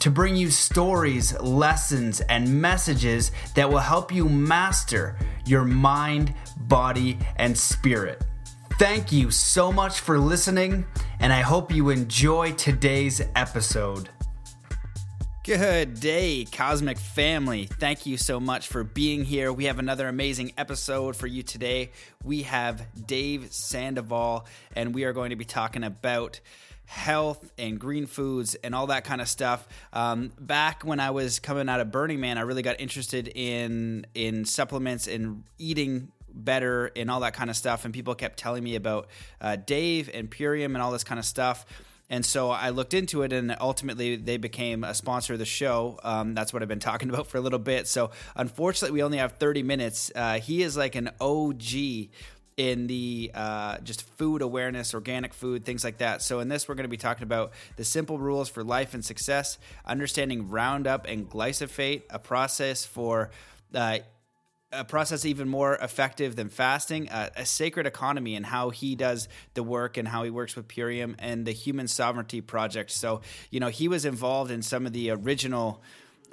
to bring you stories, lessons, and messages that will help you master your mind, body, and spirit. Thank you so much for listening, and I hope you enjoy today's episode. Good day, Cosmic Family. Thank you so much for being here. We have another amazing episode for you today. We have Dave Sandoval, and we are going to be talking about health and green foods and all that kind of stuff. Um, back when I was coming out of Burning Man, I really got interested in in supplements and eating better and all that kind of stuff. And people kept telling me about uh, Dave and Purium and all this kind of stuff. And so I looked into it, and ultimately they became a sponsor of the show. Um, that's what I've been talking about for a little bit. So unfortunately, we only have 30 minutes. Uh, he is like an OG in the uh, just food awareness, organic food, things like that. So, in this, we're going to be talking about the simple rules for life and success, understanding Roundup and glyphosate, a process for uh, a process even more effective than fasting, uh, a sacred economy, and how he does the work and how he works with Purium and the Human Sovereignty Project. So, you know, he was involved in some of the original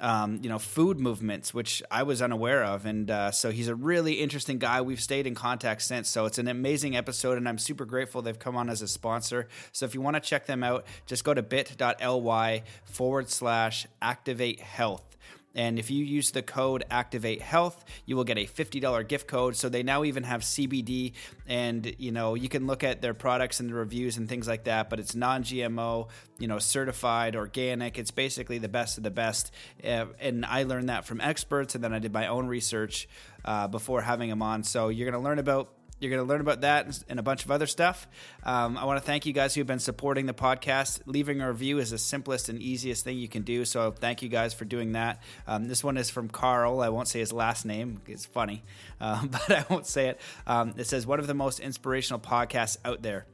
um, you know, food movements, which I was unaware of. And uh, so he's a really interesting guy. We've stayed in contact since. So it's an amazing episode, and I'm super grateful they've come on as a sponsor. So if you want to check them out, just go to bit.ly forward slash activate health. And if you use the code Activate Health, you will get a $50 gift code. So they now even have CBD, and you know you can look at their products and the reviews and things like that. But it's non-GMO, you know, certified, organic. It's basically the best of the best. Uh, and I learned that from experts, and then I did my own research uh, before having them on. So you're going to learn about you're going to learn about that and a bunch of other stuff. Um, I want to thank you guys who've been supporting the podcast. Leaving a review is the simplest and easiest thing you can do. So thank you guys for doing that. Um, this one is from Carl. I won't say his last name. It's funny, um, but I won't say it. Um, it says, one of the most inspirational podcasts out there.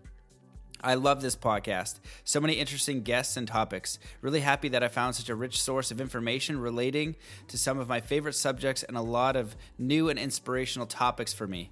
I love this podcast. So many interesting guests and topics. Really happy that I found such a rich source of information relating to some of my favorite subjects and a lot of new and inspirational topics for me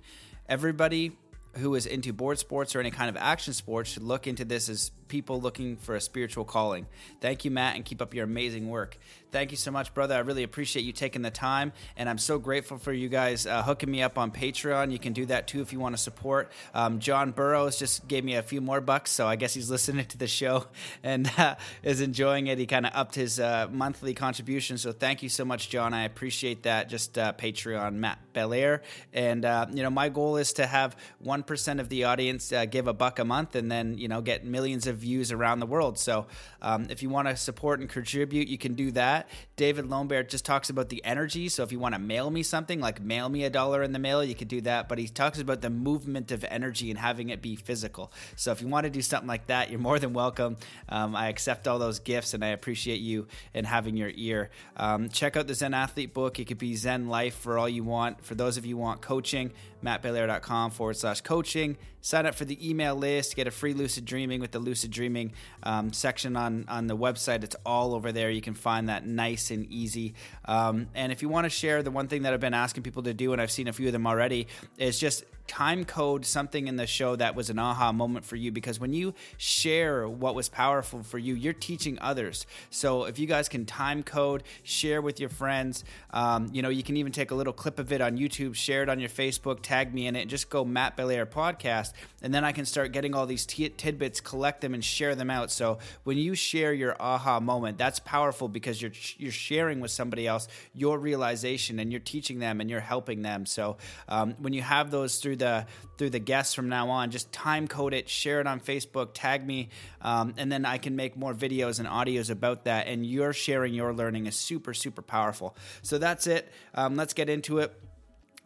everybody who is into board sports or any kind of action sports should look into this as people looking for a spiritual calling. Thank you, Matt, and keep up your amazing work. Thank you so much, brother. I really appreciate you taking the time, and I'm so grateful for you guys uh, hooking me up on Patreon. You can do that too if you want to support. Um, John Burrows just gave me a few more bucks, so I guess he's listening to the show and uh, is enjoying it. He kind of upped his uh, monthly contribution, so thank you so much, John. I appreciate that. Just uh, Patreon, Matt Belair, and uh, you know my goal is to have one percent of the audience uh, give a buck a month, and then you know get millions of views around the world. So um, if you want to support and contribute, you can do that. David Lombard just talks about the energy. So if you want to mail me something, like mail me a dollar in the mail, you could do that. But he talks about the movement of energy and having it be physical. So if you want to do something like that, you're more than welcome. Um, I accept all those gifts and I appreciate you and having your ear. Um, check out the Zen Athlete book. It could be Zen Life for all you want. For those of you want coaching, mattbelair.com forward slash coaching. Sign up for the email list, get a free lucid dreaming with the lucid dreaming um, section on, on the website. It's all over there. You can find that nice and easy. Um, and if you want to share, the one thing that I've been asking people to do, and I've seen a few of them already, is just time code something in the show that was an aha moment for you because when you share what was powerful for you, you're teaching others. So if you guys can time code, share with your friends, um, you know, you can even take a little clip of it on YouTube, share it on your Facebook, tag me in it, just go Matt Belair podcast. And then I can start getting all these t- tidbits, collect them, and share them out. So when you share your aha moment, that's powerful because you're, you're sharing with somebody else your realization and you're teaching them and you're helping them. So um, when you have those through the through the guests from now on. Just time code it, share it on Facebook, tag me, um, and then I can make more videos and audios about that. And your sharing your learning is super super powerful. So that's it. Um, let's get into it.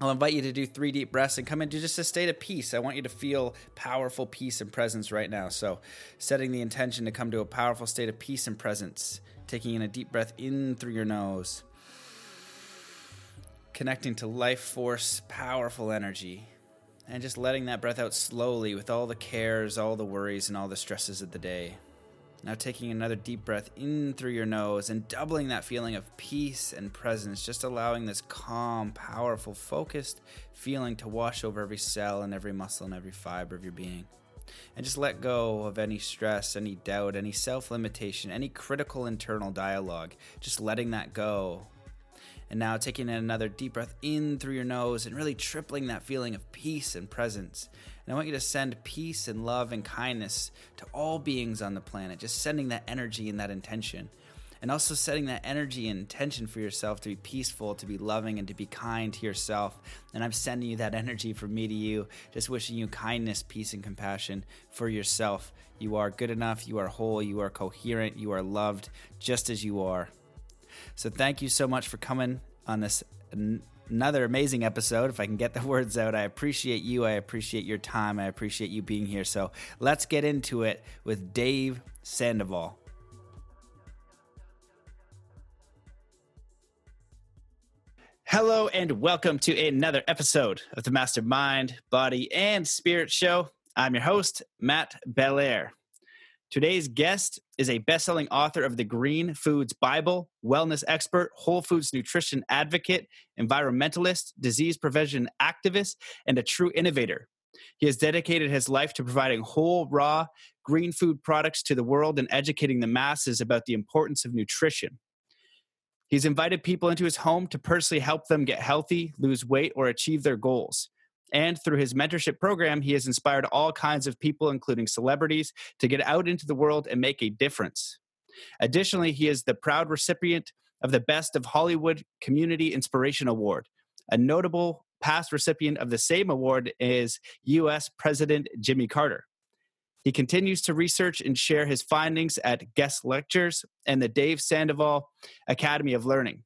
I'll invite you to do three deep breaths and come into just a state of peace. I want you to feel powerful peace and presence right now. So, setting the intention to come to a powerful state of peace and presence, taking in a deep breath in through your nose connecting to life force, powerful energy, and just letting that breath out slowly with all the cares, all the worries, and all the stresses of the day. Now, taking another deep breath in through your nose and doubling that feeling of peace and presence, just allowing this calm, powerful, focused feeling to wash over every cell and every muscle and every fiber of your being. And just let go of any stress, any doubt, any self limitation, any critical internal dialogue. Just letting that go and now taking another deep breath in through your nose and really tripling that feeling of peace and presence. And I want you to send peace and love and kindness to all beings on the planet, just sending that energy and that intention. And also setting that energy and intention for yourself to be peaceful, to be loving, and to be kind to yourself. And I'm sending you that energy from me to you, just wishing you kindness, peace, and compassion for yourself. You are good enough, you are whole, you are coherent, you are loved just as you are. So thank you so much for coming on this another amazing episode. If I can get the words out, I appreciate you. I appreciate your time. I appreciate you being here. So let's get into it with Dave Sandoval. Hello, and welcome to another episode of the Mastermind, Body, and Spirit Show. I'm your host, Matt Belair. Today's guest is a best-selling author of the Green Foods Bible, wellness expert, whole foods nutrition advocate, environmentalist, disease prevention activist, and a true innovator. He has dedicated his life to providing whole, raw, green food products to the world and educating the masses about the importance of nutrition. He's invited people into his home to personally help them get healthy, lose weight, or achieve their goals. And through his mentorship program, he has inspired all kinds of people, including celebrities, to get out into the world and make a difference. Additionally, he is the proud recipient of the Best of Hollywood Community Inspiration Award. A notable past recipient of the same award is U.S. President Jimmy Carter. He continues to research and share his findings at guest lectures and the Dave Sandoval Academy of Learning.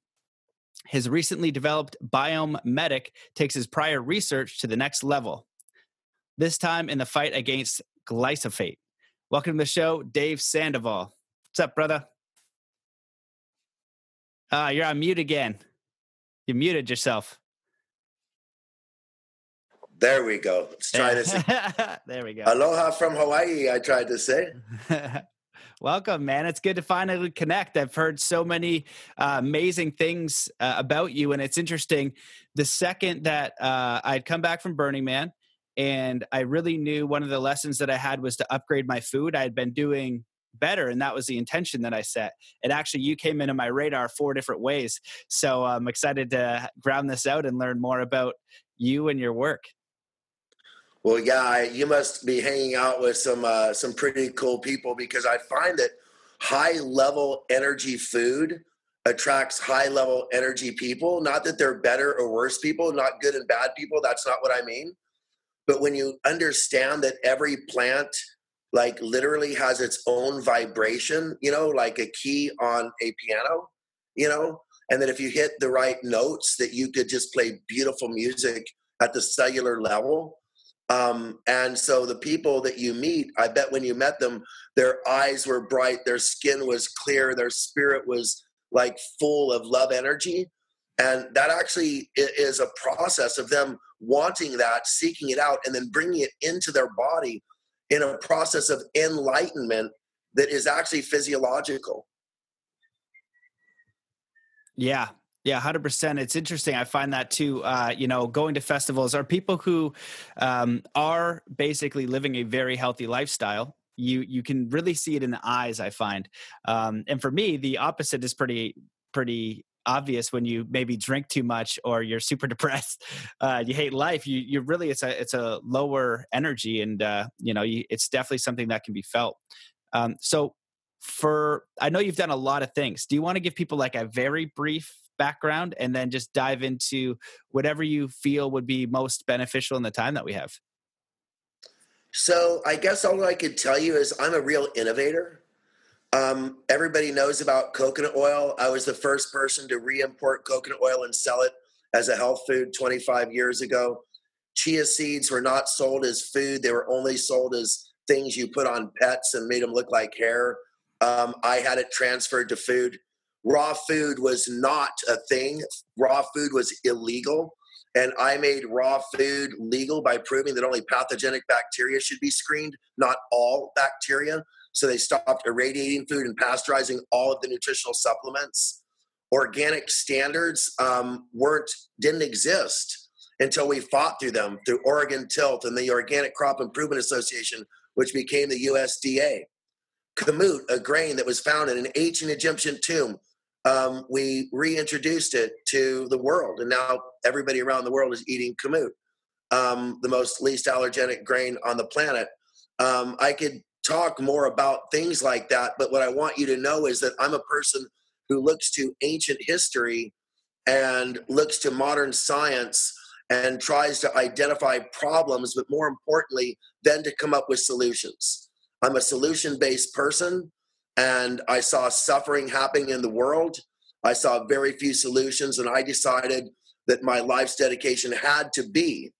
His recently developed Biome Medic takes his prior research to the next level, this time in the fight against glyphosate. Welcome to the show, Dave Sandoval. What's up, brother? Ah, uh, you're on mute again. You muted yourself. There we go. Let's try this. there we go. Aloha from Hawaii, I tried to say. Welcome, man. It's good to finally connect. I've heard so many uh, amazing things uh, about you, and it's interesting. The second that uh, I'd come back from Burning Man, and I really knew one of the lessons that I had was to upgrade my food. I had been doing better, and that was the intention that I set. And actually, you came into my radar four different ways. So I'm excited to ground this out and learn more about you and your work. Well, yeah, you must be hanging out with some uh, some pretty cool people because I find that high level energy food attracts high level energy people. Not that they're better or worse people, not good and bad people. That's not what I mean. But when you understand that every plant, like literally, has its own vibration, you know, like a key on a piano, you know, and that if you hit the right notes, that you could just play beautiful music at the cellular level um, and so the people that you meet, I bet when you met them, their eyes were bright, their skin was clear, their spirit was like full of love energy. And that actually is a process of them wanting that, seeking it out, and then bringing it into their body in a process of enlightenment that is actually physiological. Yeah, yeah, hundred percent. It's interesting. I find that too. Uh, you know, going to festivals are people who um, are basically living a very healthy lifestyle. You you can really see it in the eyes. I find, um, and for me, the opposite is pretty pretty obvious when you maybe drink too much or you're super depressed uh, you hate life you you really it's a it's a lower energy and uh, you know you, it's definitely something that can be felt um, so for i know you've done a lot of things do you want to give people like a very brief background and then just dive into whatever you feel would be most beneficial in the time that we have. So, I guess all I could tell you is I'm a real innovator. Um, everybody knows about coconut oil. I was the first person to re import coconut oil and sell it as a health food 25 years ago. Chia seeds were not sold as food, they were only sold as things you put on pets and made them look like hair. Um, I had it transferred to food raw food was not a thing. Raw food was illegal. And I made raw food legal by proving that only pathogenic bacteria should be screened, not all bacteria. So they stopped irradiating food and pasteurizing all of the nutritional supplements. Organic standards um, weren't didn't exist until we fought through them through Oregon Tilth and the Organic Crop Improvement Association, which became the USDA. Kamut, a grain that was found in an ancient Egyptian tomb, um, we reintroduced it to the world, and now everybody around the world is eating kamut, um, the most least allergenic grain on the planet. Um, I could talk more about things like that, but what I want you to know is that I'm a person who looks to ancient history and looks to modern science and tries to identify problems, but more importantly, then to come up with solutions. I'm a solution based person and I saw suffering happening in the world. I saw very few solutions, and I decided that my life's dedication had to be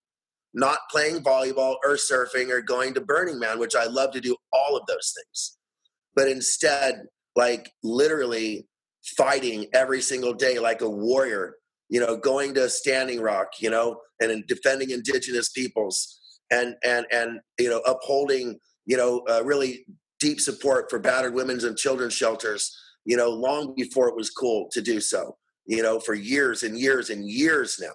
not playing volleyball or surfing or going to Burning Man, which I love to do all of those things, but instead, like literally fighting every single day like a warrior, you know, going to Standing Rock, you know, and defending indigenous peoples and, and, and, you know, upholding, you know, uh, really deep support for battered women's and children's shelters, you know, long before it was cool to do so, you know, for years and years and years now,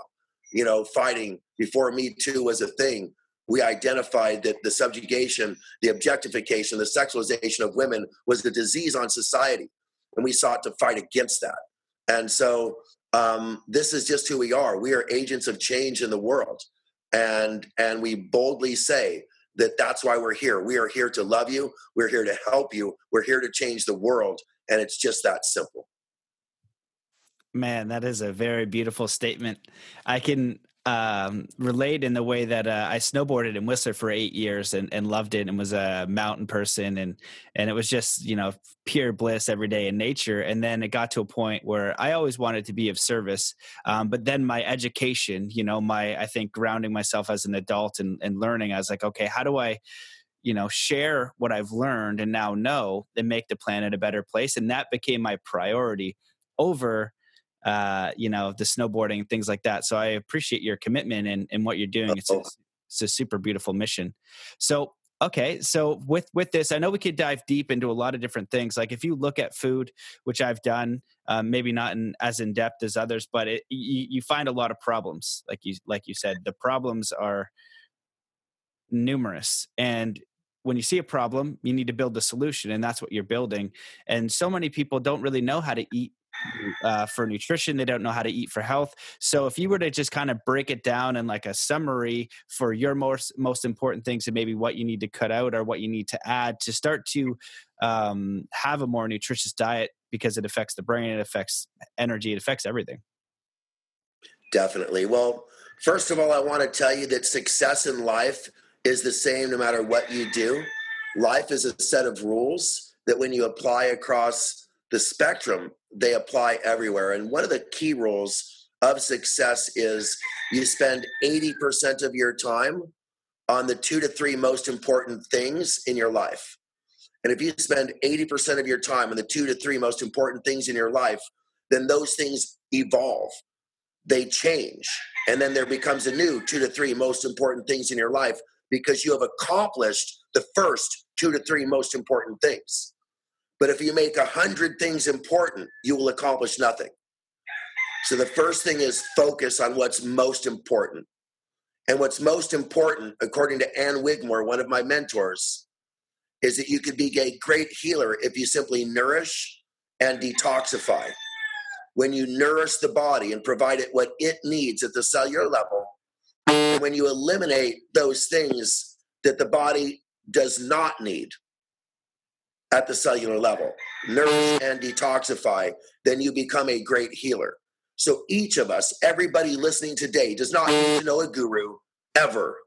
you know, fighting before Me Too was a thing. We identified that the subjugation, the objectification, the sexualization of women was a disease on society. And we sought to fight against that. And so um, this is just who we are. We are agents of change in the world. And, and we boldly say that that's why we're here. We are here to love you. We're here to help you. We're here to change the world. And it's just that simple. Man, that is a very beautiful statement. I can um, relate in the way that uh, I snowboarded in Whistler for eight years and, and loved it and was a mountain person and and it was just you know pure bliss every day in nature. And then it got to a point where I always wanted to be of service, um, but then my education, you know, my I think grounding myself as an adult and, and learning, I was like, okay, how do I you know share what I've learned and now know and make the planet a better place? And that became my priority over uh, you know, the snowboarding and things like that. So I appreciate your commitment and, and what you're doing. It's a, it's a super beautiful mission. So okay so with with this i know we could dive deep into a lot of different things like if you look at food which i've done um, maybe not in, as in depth as others but it, you, you find a lot of problems like you like you said the problems are numerous and when you see a problem you need to build the solution and that's what you're building and so many people don't really know how to eat uh, for nutrition. They don't know how to eat for health. So if you were to just kind of break it down in like a summary for your most most important things and maybe what you need to cut out or what you need to add to start to um, have a more nutritious diet because it affects the brain, it affects energy, it affects everything. Definitely. Well, first of all, I want to tell you that success in life is the same no matter what you do. Life is a set of rules that when you apply across the spectrum, they apply everywhere. And one of the key rules of success is you spend 80% of your time on the two to three most important things in your life. And if you spend 80% of your time on the two to three most important things in your life, then those things evolve, they change. And then there becomes a new two to three most important things in your life because you have accomplished the first two to three most important things. But if you make a hundred things important, you will accomplish nothing. So the first thing is focus on what's most important. And what's most important, according to Ann Wigmore, one of my mentors, is that you could be a great healer if you simply nourish and detoxify. When you nourish the body and provide it what it needs at the cellular level, when you eliminate those things that the body does not need, at the cellular level, nourish and detoxify, then you become a great healer. So each of us, everybody listening today, does not need to know a guru ever.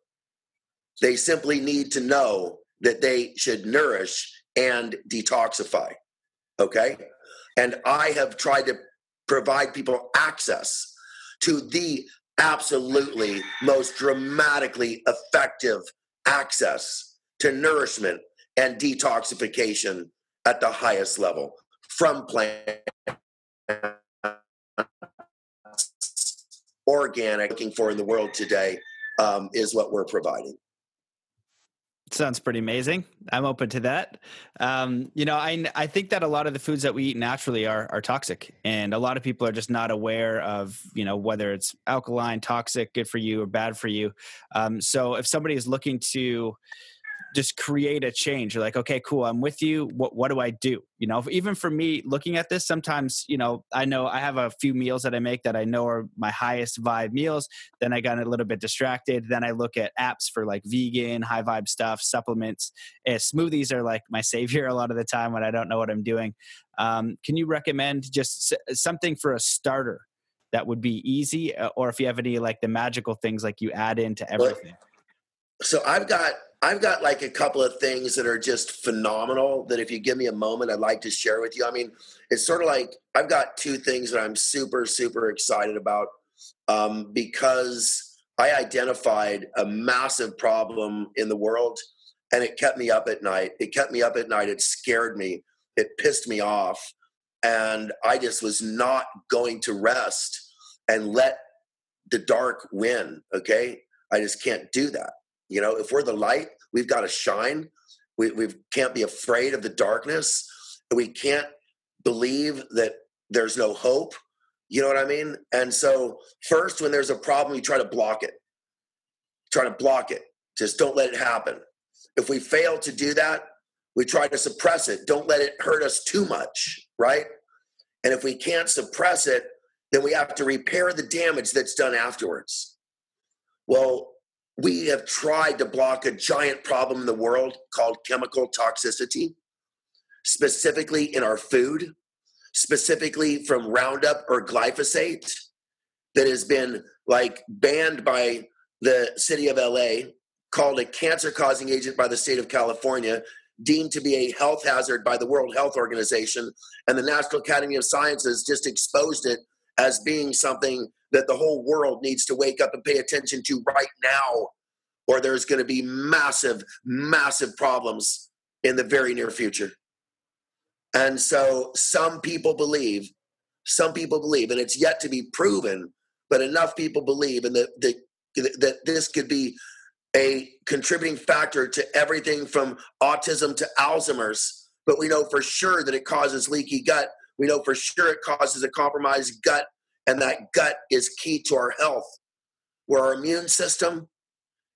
They simply need to know that they should nourish and detoxify. Okay? And I have tried to provide people access to the absolutely most dramatically effective access to nourishment and detoxification at the highest level from plant organic looking for in the world today um, is what we're providing. Sounds pretty amazing. I'm open to that. Um, you know, I I think that a lot of the foods that we eat naturally are are toxic, and a lot of people are just not aware of you know whether it's alkaline, toxic, good for you, or bad for you. Um, so if somebody is looking to just create a change. You're like, okay, cool, I'm with you. What what do I do? You know, even for me looking at this, sometimes, you know, I know I have a few meals that I make that I know are my highest vibe meals. Then I got a little bit distracted. Then I look at apps for like vegan, high vibe stuff, supplements. And smoothies are like my savior a lot of the time when I don't know what I'm doing. Um, can you recommend just something for a starter that would be easy, uh, or if you have any like the magical things like you add into everything? So I've got I've got like a couple of things that are just phenomenal that if you give me a moment, I'd like to share with you. I mean, it's sort of like I've got two things that I'm super, super excited about um, because I identified a massive problem in the world and it kept me up at night. It kept me up at night. It scared me. It pissed me off. And I just was not going to rest and let the dark win. Okay. I just can't do that. You know, if we're the light, we've got to shine. We we can't be afraid of the darkness. We can't believe that there's no hope. You know what I mean? And so, first, when there's a problem, you try to block it. Try to block it. Just don't let it happen. If we fail to do that, we try to suppress it. Don't let it hurt us too much, right? And if we can't suppress it, then we have to repair the damage that's done afterwards. Well, we have tried to block a giant problem in the world called chemical toxicity, specifically in our food, specifically from Roundup or glyphosate, that has been like banned by the city of LA, called a cancer causing agent by the state of California, deemed to be a health hazard by the World Health Organization, and the National Academy of Sciences just exposed it as being something that the whole world needs to wake up and pay attention to right now, or there's going to be massive, massive problems in the very near future. And so some people believe, some people believe, and it's yet to be proven, but enough people believe, and that, that, that this could be a contributing factor to everything from autism to Alzheimer's. But we know for sure that it causes leaky gut. We know for sure it causes a compromised gut and that gut is key to our health, where our immune system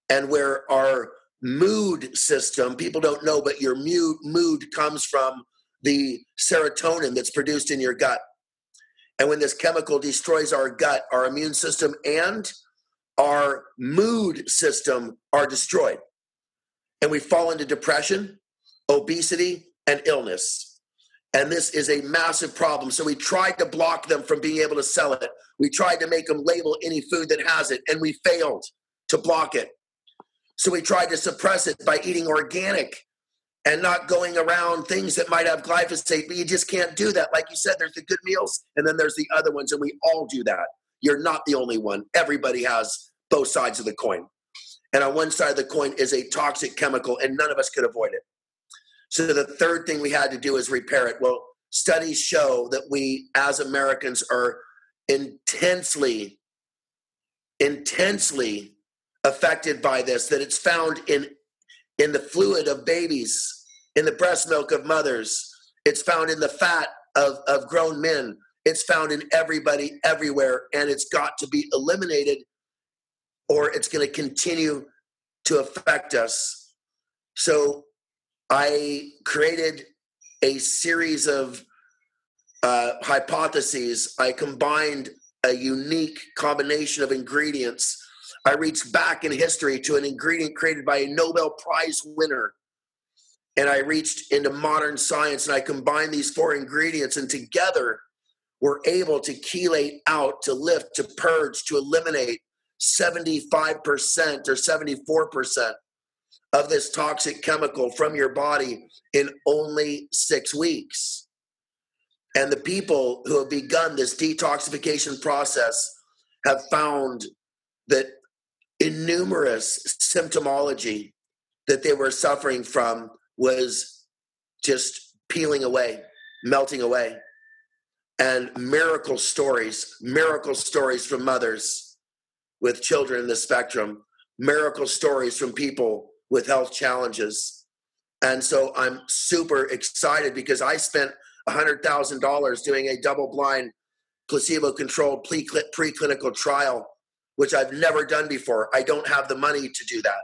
and where our mood system, people don't know, but your mood, mood comes from the serotonin that's produced in your gut. And when this chemical destroys our gut, our immune system and our mood system are destroyed. And we fall into depression, obesity, and illness. And this is a massive problem. So we tried to block them from being able to sell it. We tried to make them label any food that has it, and we failed to block it. So we tried to suppress it by eating organic and not going around things that might have glyphosate, but you just can't do that. Like you said, there's the good meals and then there's the other ones, and we all do that. You're not the only one. Everybody has both sides of the coin. And on one side of the coin is a toxic chemical, and none of us could avoid it. So the third thing we had to do is repair it. Well, studies show that we as Americans are intensely, intensely affected by this, that it's found in in the fluid of babies, in the breast milk of mothers, it's found in the fat of, of grown men, it's found in everybody everywhere, and it's got to be eliminated or it's going to continue to affect us. So I created a series of uh, hypotheses. I combined a unique combination of ingredients. I reached back in history to an ingredient created by a Nobel Prize winner. And I reached into modern science and I combined these four ingredients, and together we're able to chelate out, to lift, to purge, to eliminate 75% or 74% of this toxic chemical from your body in only six weeks. And the people who have begun this detoxification process have found that in numerous symptomology that they were suffering from was just peeling away, melting away. and miracle stories, miracle stories from mothers with children in the spectrum, miracle stories from people with health challenges. And so I'm super excited because I spent $100,000 doing a double blind, placebo controlled preclinical trial, which I've never done before. I don't have the money to do that,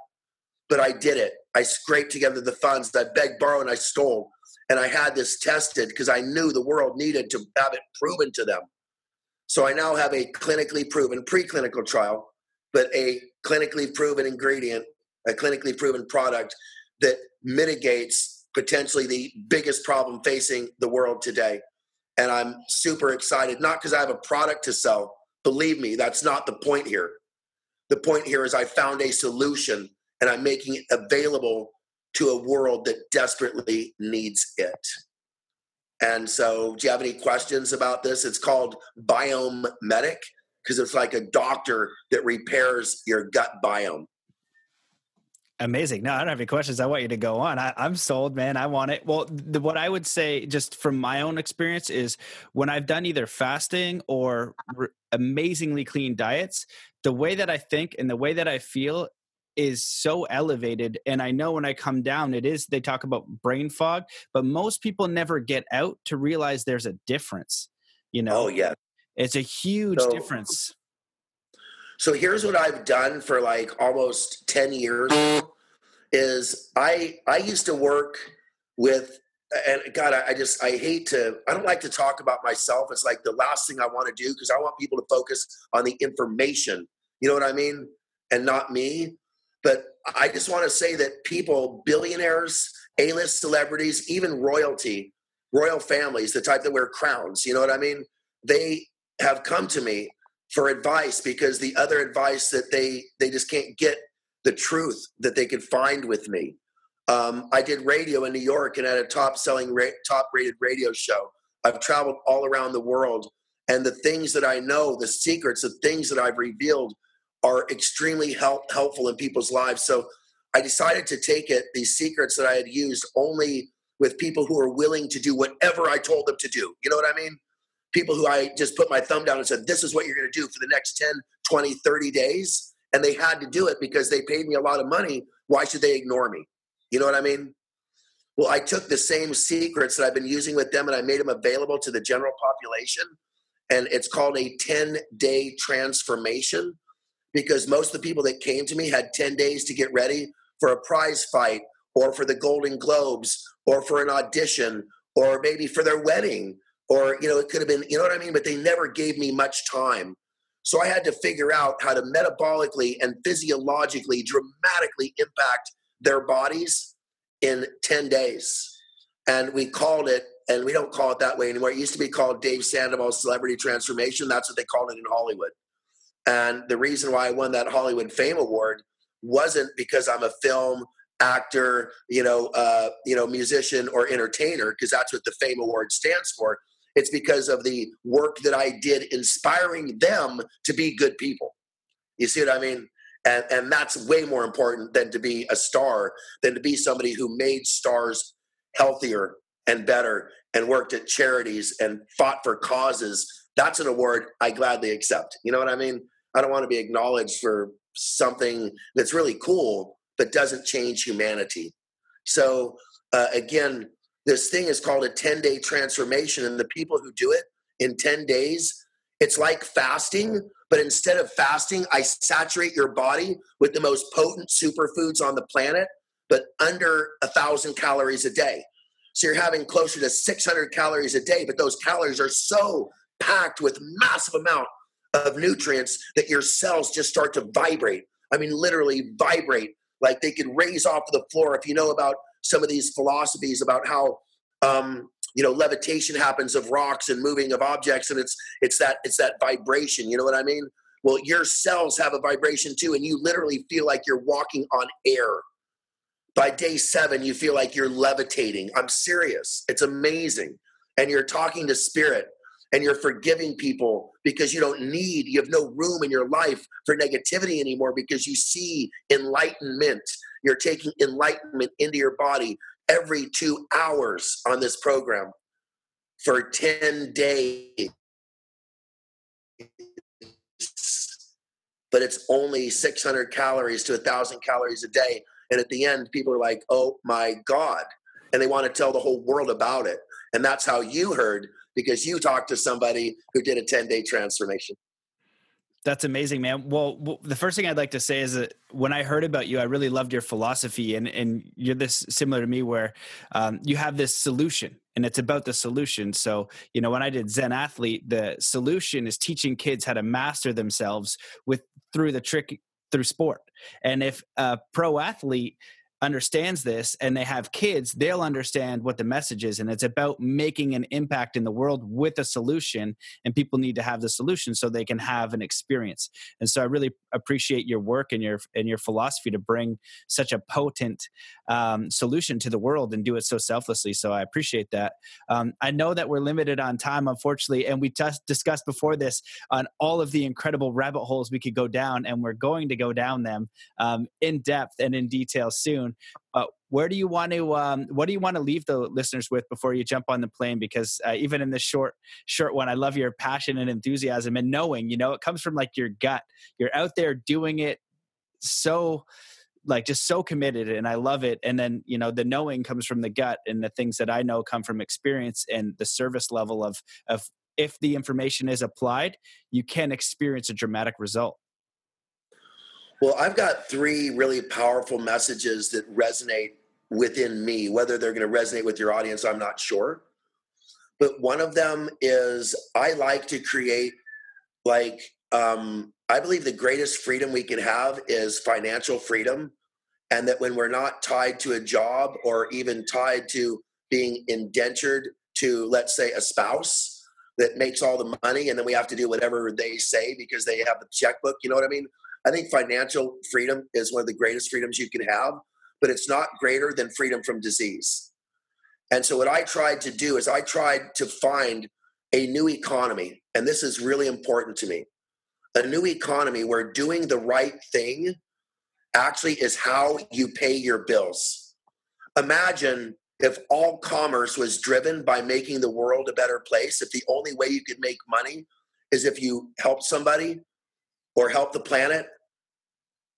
but I did it. I scraped together the funds, I begged, borrowed, and I stole and I had this tested because I knew the world needed to have it proven to them. So I now have a clinically proven preclinical trial, but a clinically proven ingredient, a clinically proven product that mitigates potentially the biggest problem facing the world today. And I'm super excited, not because I have a product to sell. Believe me, that's not the point here. The point here is I found a solution and I'm making it available to a world that desperately needs it. And so, do you have any questions about this? It's called Biome Medic because it's like a doctor that repairs your gut biome. Amazing. No, I don't have any questions. I want you to go on. I, am sold, man. I want it. Well, the, what I would say, just from my own experience, is when I've done either fasting or re- amazingly clean diets, the way that I think and the way that I feel is so elevated and i know when i come down it is they talk about brain fog but most people never get out to realize there's a difference you know oh yeah it's a huge so, difference so here's what i've done for like almost 10 years is i i used to work with and god I, just i hate to i don't like to talk about myself it's like the last thing i want to do because i want people to focus on the information. You know what i mean? And not me. But I just want to say that people, billionaires, A list celebrities, even royalty, royal families, the type that wear crowns, you know what I mean? They have come to me for advice because the other advice that they they just can't get the truth that they could find with me. Um, I did radio in New York and had a top selling, ra- top rated radio show. I've traveled all around the world, and the things that I know, the secrets, the things that I've revealed are extremely help, helpful in people's lives. So I decided to take it, these secrets that I had used only with people who are willing to do whatever I told them to do. You know what I mean? People who I just put my thumb down and said, this is what you're going to do for the next 10, 20, 30 days. And they had to do it because they paid me a lot of money. Why should they ignore me? You know what I mean? Well, I took the same secrets that I've been using with them and I made them available to the general population. And it's called a 10 day transformation because most of the people that came to me had 10 days to get ready for a prize fight or for the Golden Globes or for an audition or maybe for their wedding or you know it could have been you know what I mean? But they never gave me much time. So I had to figure out how to metabolically and physiologically dramatically impact their bodies in 10 days. And we called it and we don't call it that way anymore. It used to be called Dave Sandoval's celebrity transformation. That's what they called it in Hollywood. And the reason why I won that Hollywood Fame Award wasn't because I'm a film actor, you know, uh, you know, musician or entertainer, because that's what the Fame Award stands for. It's because of the work that I did inspiring them to be good people. You see what I mean? And, and that's way more important than to be a star, than to be somebody who made stars healthier and better and worked at charities and fought for causes. That's an award I gladly accept. You know what I mean? I don't want to be acknowledged for something that's really cool but doesn't change humanity. So uh, again, this thing is called a 10 day transformation, and the people who do it in 10 days, it's like fasting, but instead of fasting, I saturate your body with the most potent superfoods on the planet, but under a thousand calories a day. So you're having closer to 600 calories a day, but those calories are so packed with massive amount of nutrients that your cells just start to vibrate. I mean, literally vibrate like they could raise off the floor. If you know about some of these philosophies about how um, you know levitation happens of rocks and moving of objects, and it's it's that it's that vibration. You know what I mean? Well, your cells have a vibration too, and you literally feel like you're walking on air. By day seven, you feel like you're levitating. I'm serious. It's amazing. And you're talking to spirit and you're forgiving people because you don't need, you have no room in your life for negativity anymore because you see enlightenment. You're taking enlightenment into your body every two hours on this program. for 10 days. But it's only 600 calories to 1,000 calories a day. And at the end, people are like, oh my God. And they want to tell the whole world about it. And that's how you heard because you talked to somebody who did a 10 day transformation. That's amazing, man. Well, the first thing I'd like to say is that when I heard about you, I really loved your philosophy, and and you're this similar to me, where um, you have this solution, and it's about the solution. So, you know, when I did Zen Athlete, the solution is teaching kids how to master themselves with through the trick through sport. And if a pro athlete understands this and they have kids, they'll understand what the message is. And it's about making an impact in the world with a solution. And people need to have the solution so they can have an experience. And so I really appreciate your work and your and your philosophy to bring such a potent um, solution to the world and do it so selflessly. So I appreciate that. Um, I know that we're limited on time, unfortunately, and we just discussed before this on all of the incredible rabbit holes we could go down, and we're going to go down them um, in depth and in detail soon. Uh, where do you want to um, what do you want to leave the listeners with before you jump on the plane? Because uh, even in this short short one i love your passion and enthusiasm and knowing you know it comes from like your gut. You're out there doing it so like just so committed and i love it. And then you know the knowing comes from the gut and the things that i know come from experience and the service level of of if the information is applied you can experience a dramatic result well, I've got three really powerful messages that resonate within me. Whether they're going to resonate with your audience, I'm not sure. But one of them is I like to create, like, um, I believe the greatest freedom we can have is financial freedom. And that when we're not tied to a job or even tied to being indentured to, let's say, a spouse that makes all the money, and then we have to do whatever they say because they have the checkbook, you know what I mean? I think financial freedom is one of the greatest freedoms you can have, but it's not greater than freedom from disease. And so, what I tried to do is I tried to find a new economy. And this is really important to me a new economy where doing the right thing actually is how you pay your bills. Imagine if all commerce was driven by making the world a better place, if the only way you could make money is if you help somebody or help the planet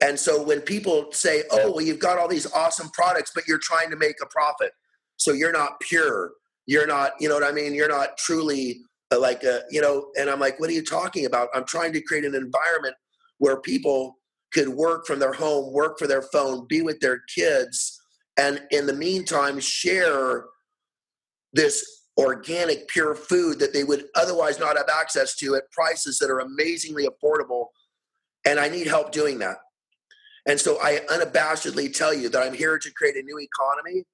and so when people say, oh, well, you've got all these awesome products, but you're trying to make a profit. So you're not pure. You're not, you know what I mean? You're not truly uh, like a, you know, and I'm like, what are you talking about? I'm trying to create an environment where people could work from their home, work for their phone, be with their kids, and in the meantime, share this organic, pure food that they would otherwise not have access to at prices that are amazingly affordable. And I need help doing that. And so I unabashedly tell you that I'm here to create a new economy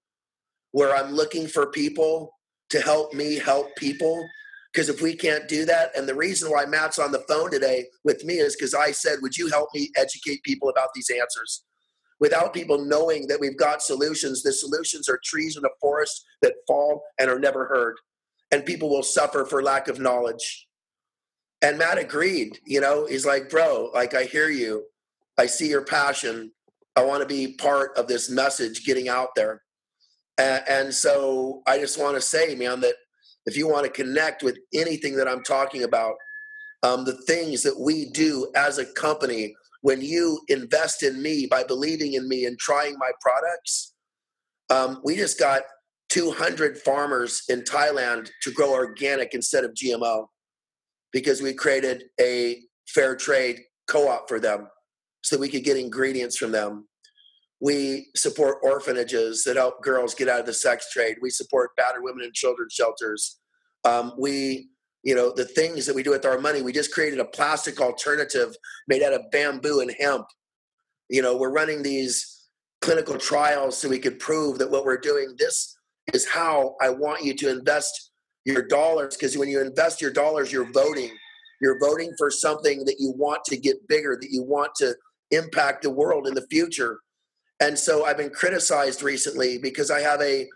where I'm looking for people to help me help people. Because if we can't do that, and the reason why Matt's on the phone today with me is because I said, Would you help me educate people about these answers? Without people knowing that we've got solutions, the solutions are trees in a forest that fall and are never heard. And people will suffer for lack of knowledge. And Matt agreed, you know, he's like, Bro, like, I hear you I see your passion. I want to be part of this message getting out there. And, and so I just want to say, man, that if you want to connect with anything that I'm talking about, um, the things that we do as a company, when you invest in me by believing in me and trying my products, um, we just got 200 farmers in Thailand to grow organic instead of GMO because we created a fair trade co op for them so that we could get ingredients from them. We support orphanages that help girls get out of the sex trade. We support battered women and children's shelters. Um, we, you know, the things that we do with our money, we just created a plastic alternative made out of bamboo and hemp. You know, we're running these clinical trials so we could prove that what we're doing, this is how I want you to invest your dollars. Because when you invest your dollars, you're voting. You're voting for something that you want to get bigger, that you want to impact the world in the future. And so I've been criticized recently because I have a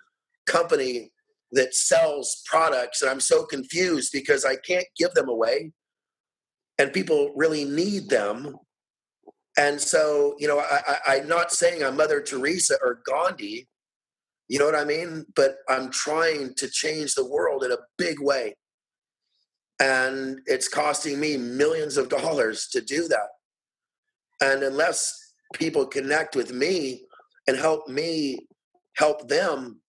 company that sells products and I'm so confused because I can't give them away and people really need them. And so, you know, I, am not saying I'm Mother Teresa or Gandhi, You know what I mean? But I'm trying to change the world in a big way. And it's costing me millions of dollars to do that. And unless people connect with me and help me help them,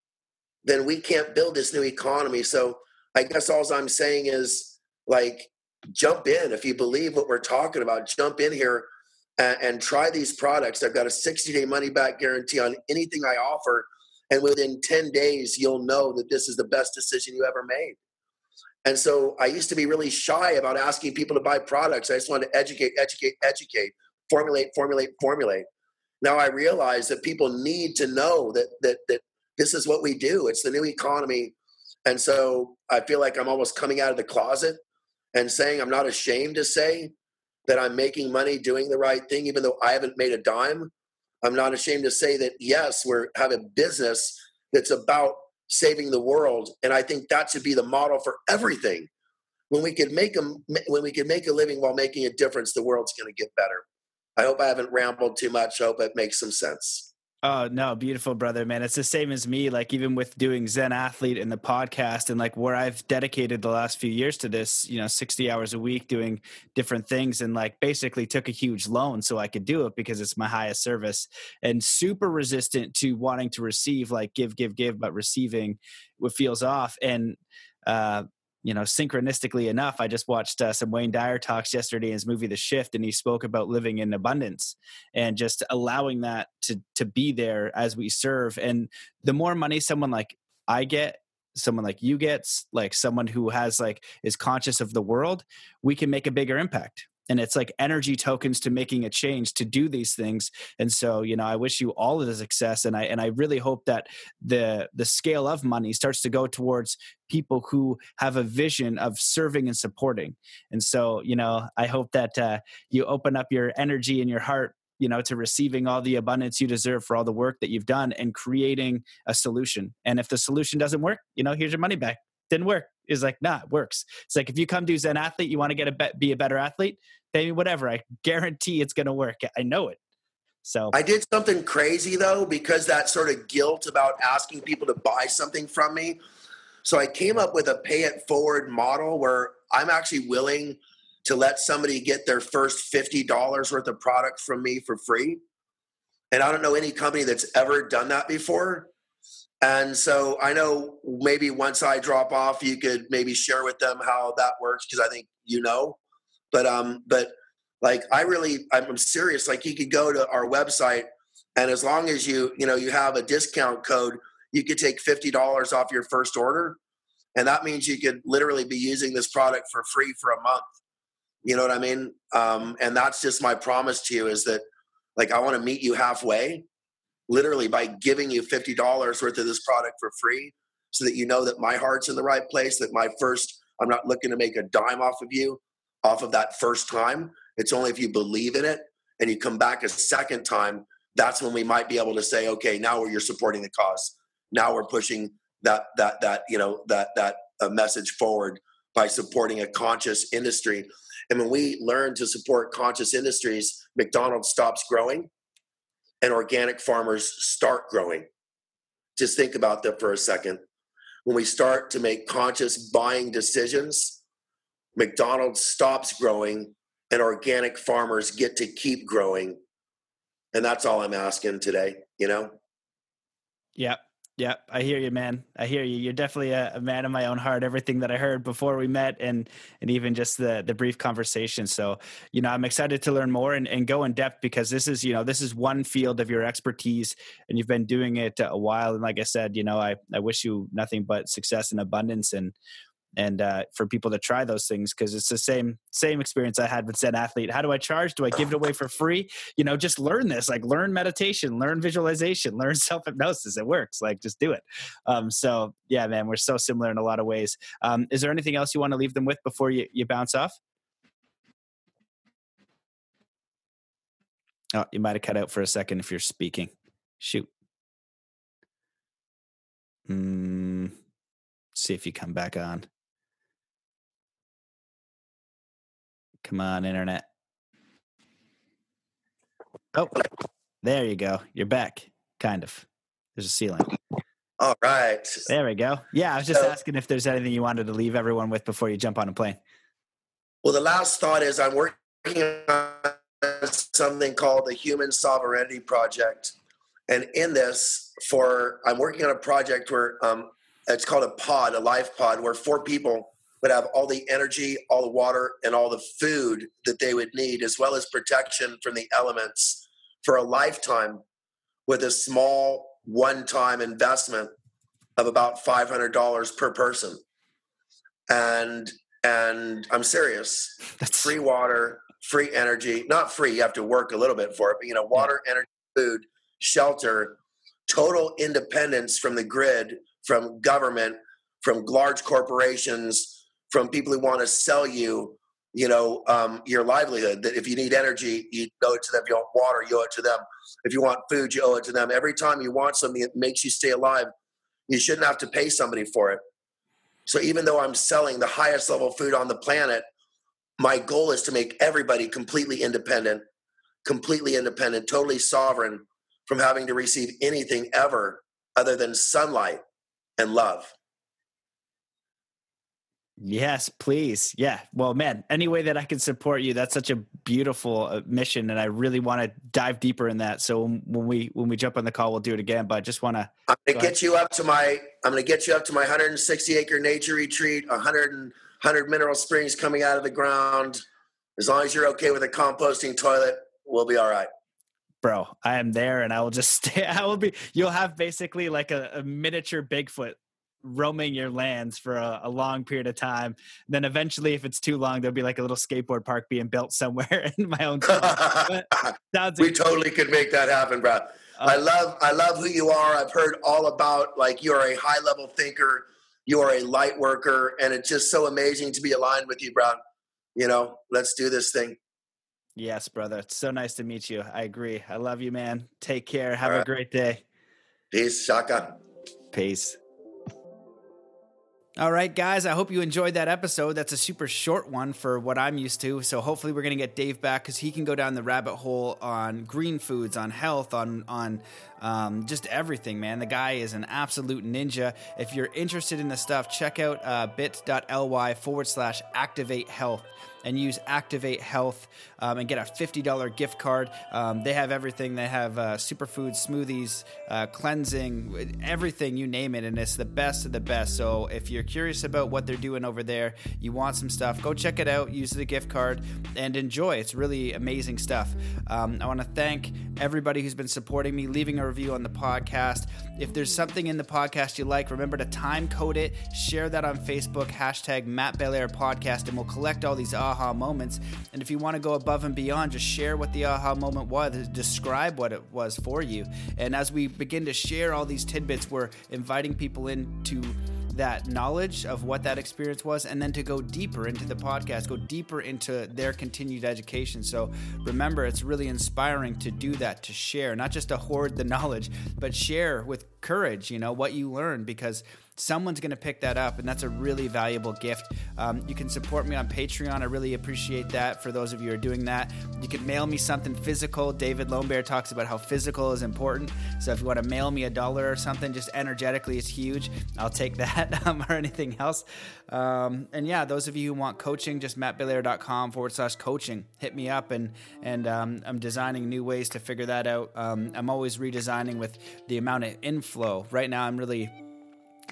then we can't build this new economy. So I guess all I'm saying is like, jump in. If you believe what we're talking about, jump in here and, and try these products. I've got a 60 day money back guarantee on anything I offer. And within 10 days, you'll know that this is the best decision you ever made. And so I used to be really shy about asking people to buy products. I just wanted to educate, educate, educate, formulate, formulate, formulate. Now I realize that people need to know that that that this is what we do. It's the new economy. And so I feel like I'm almost coming out of the closet and saying I'm not ashamed to say that I'm making money doing the right thing, even though I haven't made a dime. I'm not ashamed to say that yes, we're have a business that's about saving the world, and I think that should be the model for everything. When we could make a when we can make a living while making a difference, the world's going to get better. I hope I haven't rambled too much. I hope it makes some sense. Oh no, beautiful brother, man. It's the same as me. Like even with doing Zen Athlete and the podcast, and like where I've dedicated the last few years to this, you know, sixty hours a week doing different things, and like basically took a huge loan so I could do it because it's my highest service, and super resistant to wanting to receive, like give, give, give, but receiving what feels off. And uh, you know, synchronistically enough, I just watched uh, some Wayne Dyer talks yesterday in his movie The Shift, and he spoke about living in abundance and just allowing that to to be there as we serve. And the more money someone like I get, someone like you gets, like someone who has like is conscious of the world, we can make a bigger impact and it's like energy tokens to making a change to do these things and so you know i wish you all of the success and i and i really hope that the the scale of money starts to go towards people who have a vision of serving and supporting and so you know i hope that uh, you open up your energy and your heart you know to receiving all the abundance you deserve for all the work that you've done and creating a solution and if the solution doesn't work you know here's your money back. Didn't work is like nah it works it's like if you come to zen athlete you want to get a be-, be a better athlete maybe whatever. I guarantee it's going to work. I know it. So I did something crazy though, because that sort of guilt about asking people to buy something from me. So I came up with a pay it forward model where I'm actually willing to let somebody get their first $50 worth of product from me for free. And I don't know any company that's ever done that before. And so I know maybe once I drop off, you could maybe share with them how that works because I think you know. But um, but like I really, I'm serious. Like you could go to our website, and as long as you you know you have a discount code, you could take fifty dollars off your first order, and that means you could literally be using this product for free for a month. You know what I mean? Um, and that's just my promise to you is that like I want to meet you halfway, literally by giving you fifty dollars worth of this product for free, so that you know that my heart's in the right place. That my first, I'm not looking to make a dime off of you off of that first time. It's only if you believe in it and you come back a second time, that's when we might be able to say, okay, now you're supporting the cause. Now we're pushing that that that you know that that uh, message forward by supporting a conscious industry. And when we learn to support conscious industries, McDonald's stops growing and organic farmers start growing. Just think about that for a second. When we start to make conscious buying decisions, McDonald's stops growing and organic farmers get to keep growing. And that's all I'm asking today, you know? Yeah. Yeah, I hear you, man. I hear you. You're definitely a, a, man of my own heart. Everything that I heard before we met, and and even just the the brief conversation. So, you know, I'm excited to learn more and, and go in depth because this is, you know, this is one field of your expertise, and you've been doing it a while. And like I said, you know, I I wish you nothing but success and abundance. And and uh, for people to try those things because it's the same same experience I had with Zen Athlete. How do I charge? Do I give it away for free? You know, just learn this. Like learn meditation, learn visualization, learn self hypnosis. It works. Like just do it. Um, so yeah, man, we're so similar in a lot of ways. Um, is there anything else you want to leave them with before you, you bounce off? Oh, you might have cut out for a second if you're speaking. Shoot. Mm, see if you come back on. Come on, internet. Oh, there you go. You're back. Kind of. There's a ceiling. All right. There we go. Yeah, I was just so, asking if there's anything you wanted to leave everyone with before you jump on a plane. Well, the last thought is I'm working on something called the Human Sovereignty Project. And in this, for I'm working on a project where um, it's called a pod, a life pod, where four people would have all the energy, all the water, and all the food that they would need, as well as protection from the elements for a lifetime with a small one time investment of about $500 per person. And and I'm serious. That's free water, free energy, not free, you have to work a little bit for it, but you know, water, energy, food, shelter, total independence from the grid, from government, from large corporations, from people who want to sell you, you know, um, your livelihood. That if you need energy, you owe it to them. If you want water, you owe it to them. If you want food, you owe it to them. Every time you want something that makes you stay alive, you shouldn't have to pay somebody for it. So even though I'm selling the highest level food on the planet, my goal is to make everybody completely independent, completely independent, totally sovereign from having to receive anything ever other than sunlight and love. Yes, please. Yeah. Well, man, any way that I can support you, that's such a beautiful uh, mission, and I really want to dive deeper in that. So when we when we jump on the call, we'll do it again. But I just want to. I'm going to get you up to my. I'm going to get you up to my 160 acre nature retreat. 100 and 100 mineral springs coming out of the ground. As long as you're okay with a composting toilet, we'll be all right bro i am there and i will just stay i will be you'll have basically like a, a miniature bigfoot roaming your lands for a, a, long period of time. Then eventually, if it's too long, there'll be like a little skateboard park being built somewhere in my own. we totally could make that happen, bro. Uh, I love, I love who you are. I've heard all about like you're a high level thinker, you are a light worker, and it's just so amazing to be aligned with you, bro. You know, let's do this thing. Yes, brother. It's so nice to meet you. I agree. I love you, man. Take care. Have right. a great day. Peace. Shaka. Peace. All right, guys, I hope you enjoyed that episode. That's a super short one for what I'm used to. So hopefully we're going to get Dave back because he can go down the rabbit hole on green foods, on health, on on um, just everything, man. The guy is an absolute ninja. If you're interested in the stuff, check out uh, bit.ly forward slash activate health and use Activate Health um, and get a $50 gift card. Um, they have everything. They have uh, superfood smoothies, uh, cleansing, everything, you name it. And it's the best of the best. So if you're curious about what they're doing over there, you want some stuff, go check it out, use the gift card, and enjoy. It's really amazing stuff. Um, I want to thank everybody who's been supporting me, leaving a review on the podcast. If there's something in the podcast you like, remember to time code it, share that on Facebook, hashtag Matt Belair Podcast, and we'll collect all these aha moments. And if you want to go above and beyond, just share what the aha moment was, describe what it was for you. And as we begin to share all these tidbits, we're inviting people into that knowledge of what that experience was and then to go deeper into the podcast, go deeper into their continued education. So remember, it's really inspiring to do that, to share, not just to hoard the knowledge, but share with courage, you know, what you learned because someone's going to pick that up, and that's a really valuable gift. Um, you can support me on Patreon. I really appreciate that for those of you who are doing that. You can mail me something physical. David Lombert talks about how physical is important. So if you want to mail me a dollar or something, just energetically, it's huge. I'll take that um, or anything else. Um, and yeah, those of you who want coaching, just mattbelair.com forward slash coaching. Hit me up, and and um, I'm designing new ways to figure that out. Um, I'm always redesigning with the amount of inflow. Right now, I'm really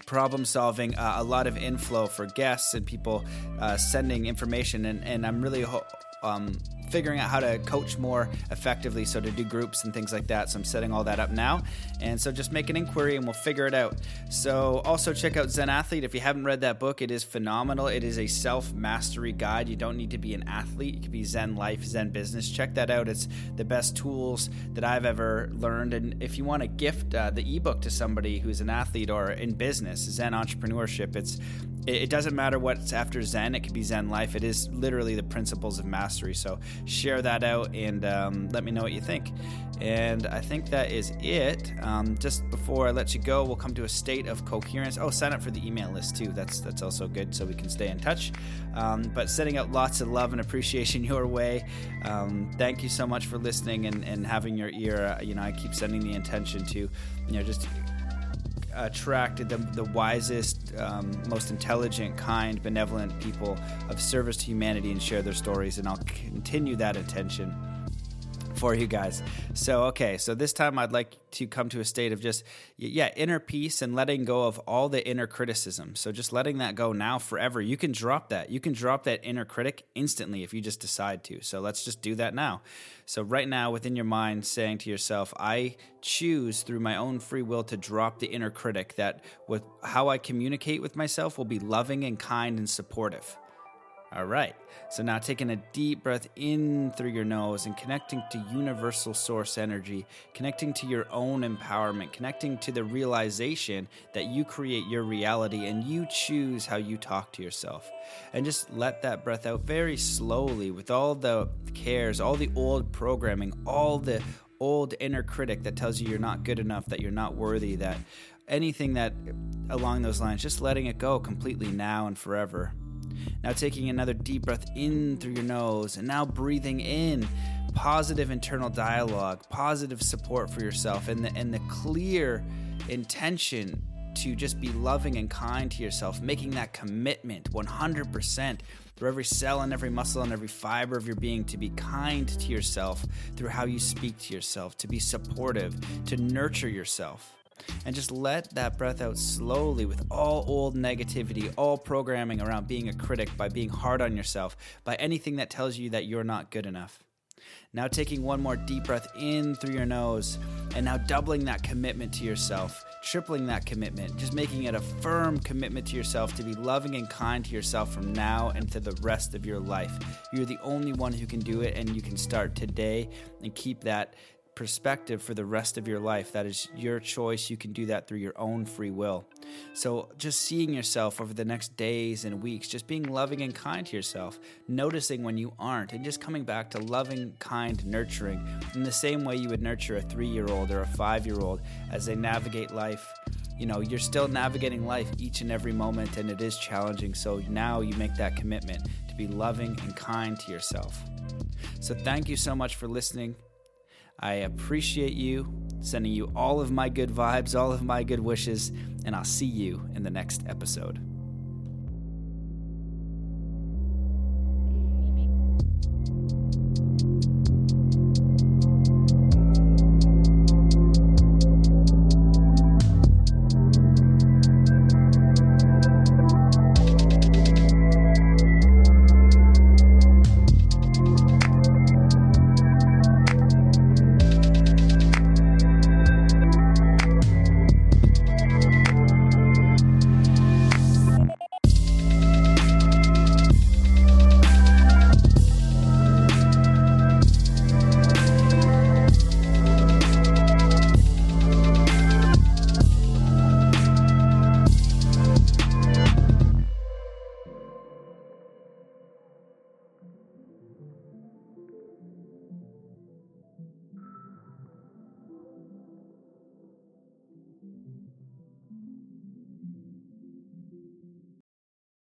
problem solving, uh, a lot of inflow for guests and people uh, sending information. And, and I'm really ho- um, figuring out how to coach more effectively. So to do groups and things like that. So I'm setting all that up now. And so just make an inquiry and we'll figure it out. So also check out Zen Athlete. If you haven't read that book, it is phenomenal. It is a self mastery guide. You don't need to be an athlete. You can be Zen life, Zen business. Check that out. It's the best tools that I've ever learned. And if you want to gift uh, the ebook to somebody who's an athlete or in business, Zen entrepreneurship, it's it doesn't matter what's after Zen. It could be Zen life. It is literally the principles of mastery. So share that out and um, let me know what you think. And I think that is it. Um, just before I let you go, we'll come to a state of coherence. Oh, sign up for the email list too. That's that's also good, so we can stay in touch. Um, but sending out lots of love and appreciation your way. Um, thank you so much for listening and, and having your ear. Uh, you know, I keep sending the intention to, you know, just attract the, the wisest, um, most intelligent, kind, benevolent people of service to humanity and share their stories. And I'll continue that attention for you guys. So, okay, so this time I'd like to come to a state of just, yeah, inner peace and letting go of all the inner criticism. So, just letting that go now forever. You can drop that. You can drop that inner critic instantly if you just decide to. So, let's just do that now. So, right now, within your mind, saying to yourself, I choose through my own free will to drop the inner critic, that with how I communicate with myself will be loving and kind and supportive. All right. So now taking a deep breath in through your nose and connecting to universal source energy, connecting to your own empowerment, connecting to the realization that you create your reality and you choose how you talk to yourself. And just let that breath out very slowly with all the cares, all the old programming, all the old inner critic that tells you you're not good enough, that you're not worthy, that anything that along those lines, just letting it go completely now and forever. Now taking another deep breath in through your nose and now breathing in positive internal dialogue, positive support for yourself, and the, and the clear intention to just be loving and kind to yourself, making that commitment 100% through every cell and every muscle and every fiber of your being to be kind to yourself through how you speak to yourself, to be supportive, to nurture yourself and just let that breath out slowly with all old negativity, all programming around being a critic, by being hard on yourself, by anything that tells you that you're not good enough. Now, taking one more deep breath in through your nose, and now doubling that commitment to yourself, tripling that commitment, just making it a firm commitment to yourself to be loving and kind to yourself from now and to the rest of your life. You're the only one who can do it, and you can start today and keep that perspective for the rest of your life. That is your choice. You can do that through your own free will. So, just seeing yourself over the next days and weeks, just being loving and kind to yourself, noticing when you aren't, and just coming back to loving, kind, nurturing in the same way you would nurture a three year old or a five year old as they navigate life. You know, you're still navigating life each and every moment, and it is challenging. So now you make that commitment to be loving and kind to yourself. So, thank you so much for listening. I appreciate you, sending you all of my good vibes, all of my good wishes, and I'll see you in the next episode.